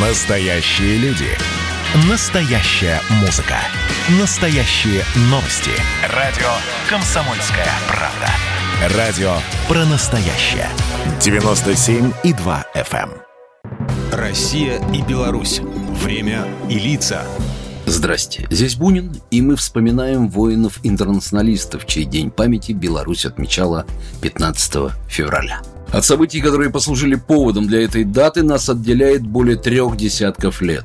Настоящие люди. Настоящая музыка. Настоящие новости. Радио «Комсомольская правда». Радио про настоящее. 97,2 FM. эм. Россия и Беларусь. Время и лица. Здрасте, здесь Бунин, и мы вспоминаем воинов-интернационалистов, чей день памяти Беларусь отмечала 15 февраля. От событий, которые послужили поводом для этой даты, нас отделяет более трех десятков лет.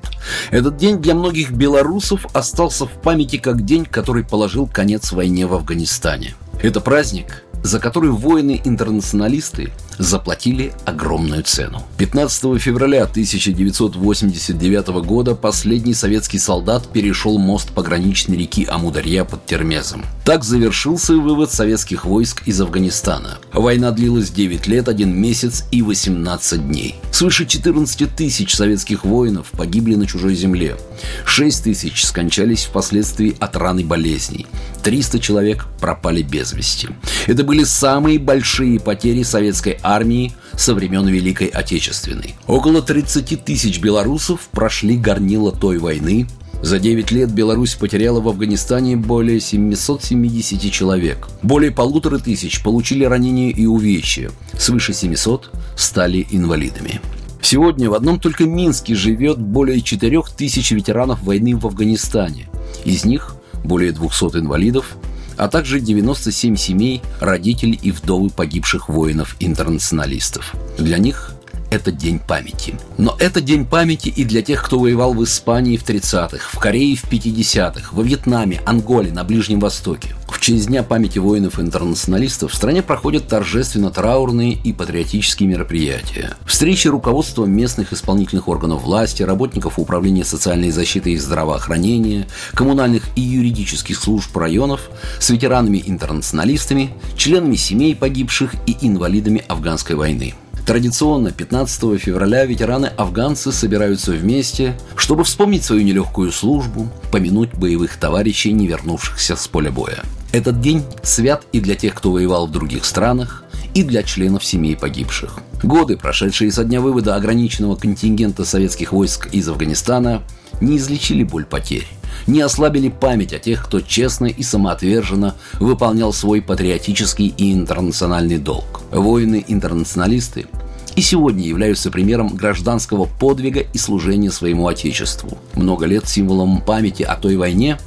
Этот день для многих белорусов остался в памяти как день, который положил конец войне в Афганистане. Это праздник, за который воины-интернационалисты заплатили огромную цену. 15 февраля 1989 года последний советский солдат перешел мост пограничной реки Амударья под Термезом. Так завершился вывод советских войск из Афганистана. Война длилась 9 лет, 1 месяц и 18 дней. Свыше 14 тысяч советских воинов погибли на чужой земле. 6 тысяч скончались впоследствии от ран и болезней. 300 человек пропали без вести. Это были самые большие потери советской армии со времен Великой Отечественной. Около 30 тысяч белорусов прошли горнило той войны. За 9 лет Беларусь потеряла в Афганистане более 770 человек. Более полутора тысяч получили ранения и увечья. Свыше 700 стали инвалидами. Сегодня в одном только Минске живет более 4 тысяч ветеранов войны в Афганистане. Из них более 200 инвалидов, а также 97 семей, родителей и вдовы погибших воинов-интернационалистов. Для них это день памяти. Но это день памяти и для тех, кто воевал в Испании в 30-х, в Корее в 50-х, во Вьетнаме, Анголе, на Ближнем Востоке. В честь Дня памяти воинов-интернационалистов в стране проходят торжественно-траурные и патриотические мероприятия. Встречи руководства местных исполнительных органов власти, работников Управления социальной защиты и здравоохранения, коммунальных и юридических служб районов с ветеранами-интернационалистами, членами семей погибших и инвалидами афганской войны. Традиционно 15 февраля ветераны-афганцы собираются вместе, чтобы вспомнить свою нелегкую службу, помянуть боевых товарищей, не вернувшихся с поля боя. Этот день свят и для тех, кто воевал в других странах, и для членов семей погибших. Годы, прошедшие со дня вывода ограниченного контингента советских войск из Афганистана, не излечили боль потерь, не ослабили память о тех, кто честно и самоотверженно выполнял свой патриотический и интернациональный долг. Воины-интернационалисты и сегодня являются примером гражданского подвига и служения своему Отечеству. Много лет символом памяти о той войне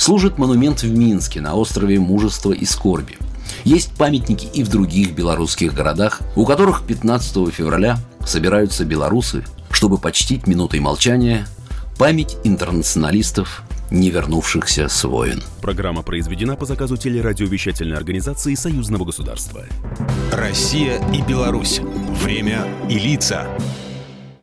служит монумент в Минске на острове Мужества и Скорби. Есть памятники и в других белорусских городах, у которых 15 февраля собираются белорусы, чтобы почтить минутой молчания память интернационалистов, не вернувшихся с войн. Программа произведена по заказу телерадиовещательной организации Союзного государства. Россия и Беларусь. Время и лица.